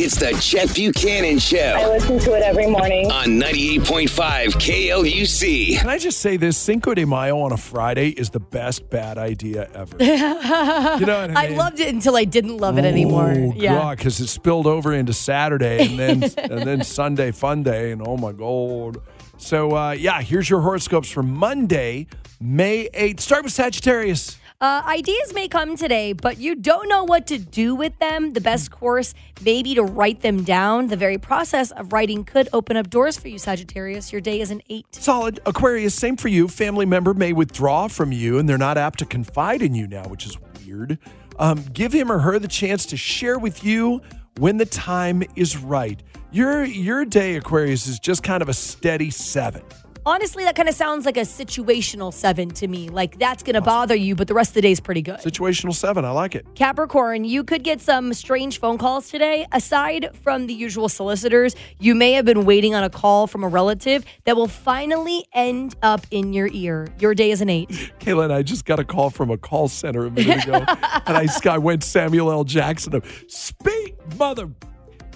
It's the Chet Buchanan Show. I listen to it every morning. on 98.5 KLUC. Can I just say this? Cinco de Mayo on a Friday is the best bad idea ever. you know what I I loved it until I didn't love it anymore. Oh, yeah. because it spilled over into Saturday and then and then Sunday fun day, and oh my god. So uh, yeah, here's your horoscopes for Monday, May 8th. Start with Sagittarius. Uh, ideas may come today, but you don't know what to do with them. The best course may be to write them down. The very process of writing could open up doors for you, Sagittarius. Your day is an eight. Solid. Aquarius, same for you. Family member may withdraw from you and they're not apt to confide in you now, which is weird. Um, give him or her the chance to share with you when the time is right. Your your day, Aquarius, is just kind of a steady seven. Honestly, that kind of sounds like a situational seven to me. Like that's going to bother you, but the rest of the day is pretty good. Situational seven. I like it. Capricorn, you could get some strange phone calls today. Aside from the usual solicitors, you may have been waiting on a call from a relative that will finally end up in your ear. Your day is an eight. Kayla and I just got a call from a call center a minute ago, and I, I went Samuel L. Jackson of speak, mother.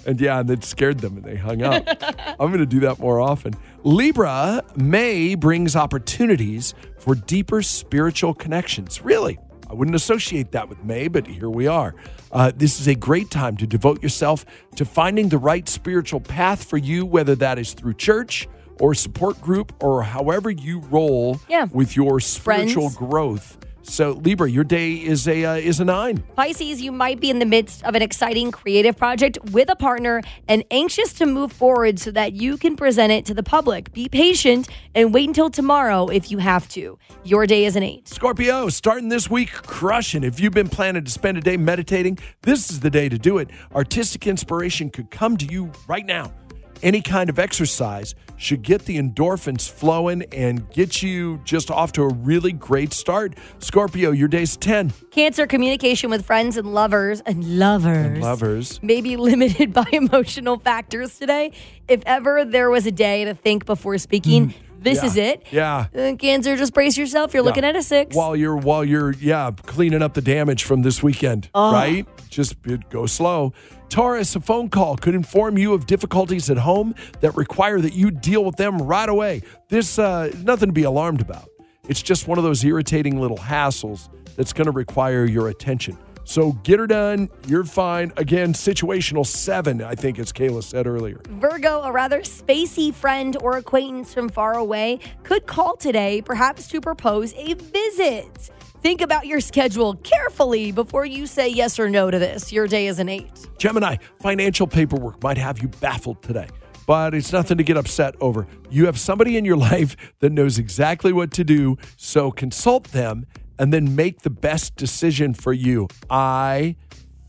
And yeah, and it scared them and they hung up. I'm going to do that more often. Libra, May brings opportunities for deeper spiritual connections. Really? I wouldn't associate that with May, but here we are. Uh, this is a great time to devote yourself to finding the right spiritual path for you, whether that is through church or support group or however you roll Yeah. with your spiritual Friends. growth. So Libra, your day is a uh, is a nine. Pisces, you might be in the midst of an exciting creative project with a partner and anxious to move forward so that you can present it to the public. Be patient and wait until tomorrow if you have to. Your day is an eight. Scorpio, starting this week crushing. If you've been planning to spend a day meditating, this is the day to do it. Artistic inspiration could come to you right now. Any kind of exercise should get the endorphins flowing and get you just off to a really great start. Scorpio, your day's 10. Cancer communication with friends and lovers and lovers. Lovers. may be limited by emotional factors today. If ever there was a day to think before speaking, mm. This. Yeah. is it. Yeah. Uh, Cancer, just brace yourself. You're looking at a six. While you're while you're yeah cleaning up the damage from this weekend, right? Just go slow. Taurus, a phone call could inform you of difficulties at home that require that you deal with them right away. This uh, nothing to be alarmed about. It's just one of those irritating little hassles that's going to require your attention. So get her done. You're fine. Again, situational seven, I think, as Kayla said earlier. Virgo, a rather spacey friend or acquaintance from far away, could call today, perhaps to propose a visit. Think about your schedule carefully before you say yes or no to this. Your day is an eight. Gemini, financial paperwork might have you baffled today, but it's nothing to get upset over. You have somebody in your life that knows exactly what to do, so consult them and then make the best decision for you. I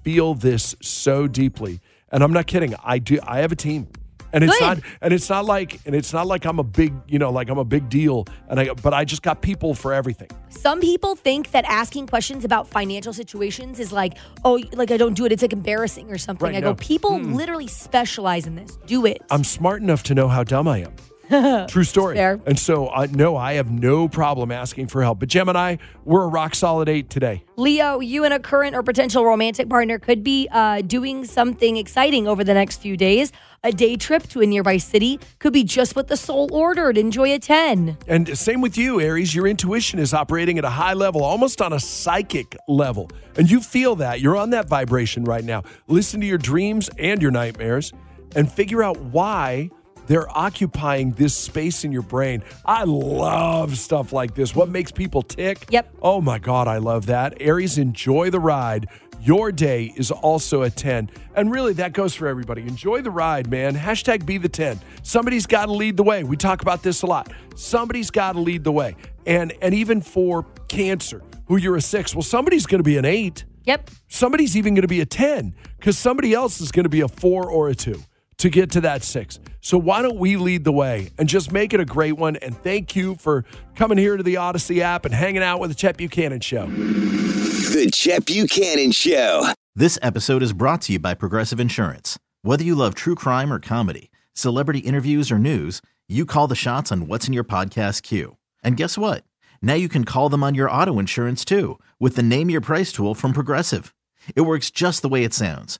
feel this so deeply, and I'm not kidding. I do. I have a team. And it's Good. not, and it's not like, and it's not like I'm a big, you know, like I'm a big deal. And I, but I just got people for everything. Some people think that asking questions about financial situations is like, oh, like I don't do it. It's like embarrassing or something. Right, I no. go, people hmm. literally specialize in this. Do it. I'm smart enough to know how dumb I am. True story. Fair. And so, uh, no, I have no problem asking for help. But Gemini, we're a rock solid eight today. Leo, you and a current or potential romantic partner could be uh, doing something exciting over the next few days. A day trip to a nearby city could be just what the soul ordered. Enjoy a 10. And same with you, Aries. Your intuition is operating at a high level, almost on a psychic level. And you feel that. You're on that vibration right now. Listen to your dreams and your nightmares and figure out why they're occupying this space in your brain. I love stuff like this. What makes people tick? Yep. Oh my God, I love that. Aries, enjoy the ride. Your day is also a 10. And really, that goes for everybody. Enjoy the ride, man. Hashtag be the 10. Somebody's got to lead the way. We talk about this a lot. Somebody's got to lead the way. And, and even for cancer, who you're a six, well, somebody's going to be an eight. Yep. Somebody's even going to be a 10 because somebody else is going to be a four or a two to get to that six. So why don't we lead the way and just make it a great one? And thank you for coming here to the Audacy app and hanging out with the Chet Buchanan Show. The Chet Buchanan Show. This episode is brought to you by Progressive Insurance. Whether you love true crime or comedy, celebrity interviews or news, you call the shots on what's in your podcast queue. And guess what? Now you can call them on your auto insurance too with the Name Your Price tool from Progressive. It works just the way it sounds.